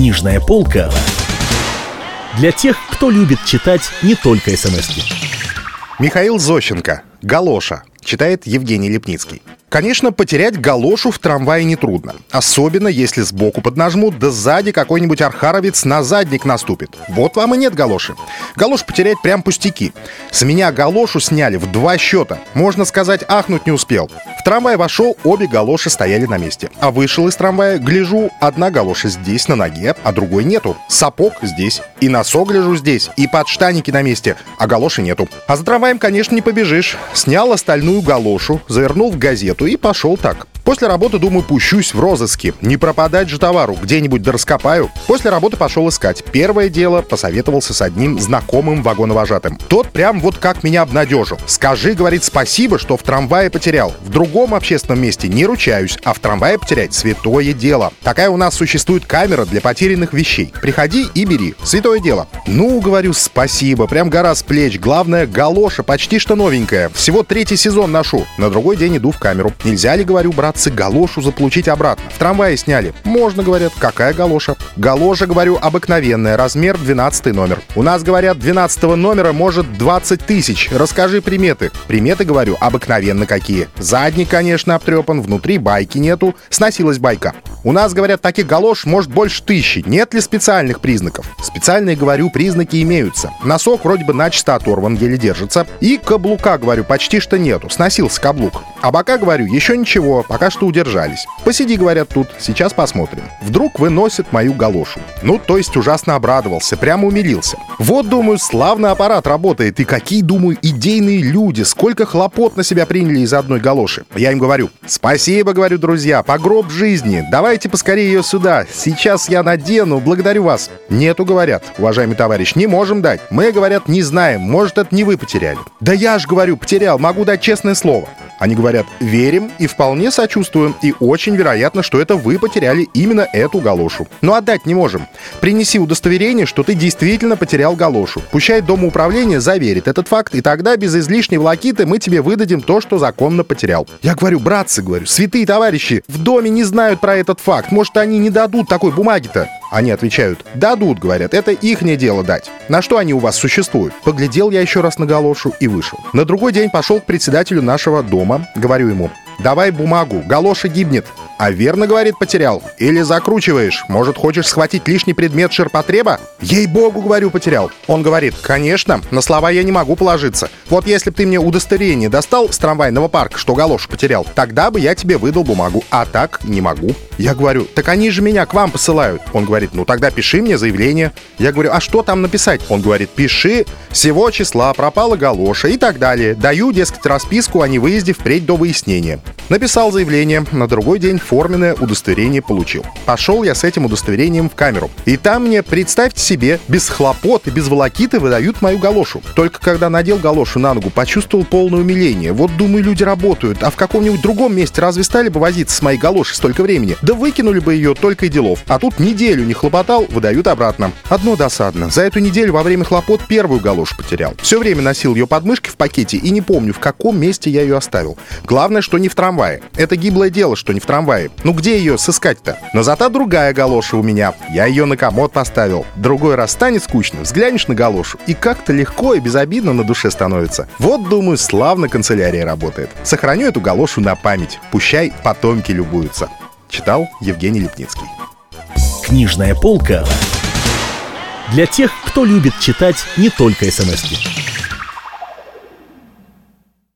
Книжная полка для тех, кто любит читать не только смс -ки. Михаил Зощенко. Галоша. Читает Евгений Лепницкий. Конечно, потерять галошу в трамвае нетрудно. Особенно, если сбоку поднажмут, да сзади какой-нибудь архаровец на задник наступит. Вот вам и нет галоши. Галош потерять прям пустяки. С меня галошу сняли в два счета. Можно сказать, ахнуть не успел. В трамвай вошел, обе галоши стояли на месте. А вышел из трамвая, гляжу, одна галоша здесь на ноге, а другой нету. Сапог здесь. И носок гляжу здесь, и подштаники на месте, а галоши нету. А за трамваем, конечно, не побежишь. Снял остальную галошу, завернул в газету, и пошел так. После работы, думаю, пущусь в розыске. Не пропадать же товару, где-нибудь да раскопаю. После работы пошел искать. Первое дело, посоветовался с одним знакомым вагоновожатым. Тот прям вот как меня обнадежил. Скажи, говорит, спасибо, что в трамвае потерял. В другом общественном месте не ручаюсь, а в трамвае потерять святое дело. Такая у нас существует камера для потерянных вещей. Приходи и бери. Святое дело. Ну, говорю, спасибо. Прям гора с плеч. Главное, галоша почти что новенькая. Всего третий сезон ношу. На другой день иду в камеру. Нельзя ли, говорю, брат, братцы, галошу заполучить обратно. В трамвае сняли. Можно, говорят. Какая галоша? Галоша, говорю, обыкновенная, размер 12 номер. У нас, говорят, 12 номера может 20 тысяч. Расскажи приметы. Приметы, говорю, обыкновенно какие. Задний, конечно, обтрепан, внутри байки нету. Сносилась байка. У нас, говорят, таких галош может больше тысячи. Нет ли специальных признаков? Специальные, говорю, признаки имеются. Носок вроде бы начисто оторван, еле держится. И каблука, говорю, почти что нету. Сносился каблук. А бока, говорю, еще ничего, пока что удержались. Посиди, говорят тут, сейчас посмотрим. Вдруг выносят мою галошу. Ну, то есть ужасно обрадовался, прямо умилился. Вот, думаю, славный аппарат работает, и какие, думаю, идейные люди, сколько хлопот на себя приняли из одной галоши. Я им говорю, спасибо, говорю, друзья, по гроб жизни, давайте поскорее ее сюда, сейчас я надену, благодарю вас. Нету, говорят, уважаемый товарищ, не можем дать. Мы, говорят, не знаем, может, это не вы потеряли. Да я ж, говорю, потерял, могу дать честное слово. Они говорят, верим и вполне сочувствуем, и очень вероятно, что это вы потеряли именно эту галошу. Но отдать не можем. Принеси удостоверение, что ты действительно потерял галошу. Пущай Дома управления заверит этот факт, и тогда без излишней волокиты мы тебе выдадим то, что законно потерял. Я говорю, братцы, говорю, святые товарищи, в доме не знают про этот факт. Может, они не дадут такой бумаги-то? Они отвечают, дадут, говорят, это их не дело дать. На что они у вас существуют? Поглядел я еще раз на галошу и вышел. На другой день пошел к председателю нашего дома, говорю ему, давай бумагу, галоша гибнет. А верно, говорит, потерял? Или закручиваешь? Может, хочешь схватить лишний предмет ширпотреба? Ей-богу, говорю, потерял. Он говорит, конечно, на слова я не могу положиться. Вот если бы ты мне удостоверение достал с трамвайного парка, что галошу потерял, тогда бы я тебе выдал бумагу. А так не могу. Я говорю, так они же меня к вам посылают. Он говорит, ну тогда пиши мне заявление. Я говорю, а что там написать? Он говорит, пиши, всего числа пропала галоша и так далее. Даю, дескать, расписку о невыезде впредь до выяснения. Написал заявление, на другой день форменное удостоверение получил. Пошел я с этим удостоверением в камеру. И там мне, представьте себе, без хлопот и без волокиты выдают мою галошу. Только когда надел галошу на ногу, почувствовал полное умиление. Вот, думаю, люди работают. А в каком-нибудь другом месте разве стали бы возиться с моей галошей столько времени? Да выкинули бы ее только и делов. А тут неделю не хлопотал, выдают обратно. Одно досадно. За эту неделю во время хлопот первую галошу потерял. Все время носил ее под мышкой в пакете и не помню, в каком месте я ее оставил. Главное, что не в трамвае. Это гиблое дело, что не в трамвае. Ну где ее сыскать-то? Но зато другая галоша у меня. Я ее на комод поставил. Другой раз станет скучно, взглянешь на галошу, и как-то легко и безобидно на душе становится. Вот, думаю, славно канцелярия работает. Сохраню эту галошу на память. Пущай потомки любуются. Читал Евгений Лепницкий. Книжная полка для тех, кто любит читать не только смс -ки.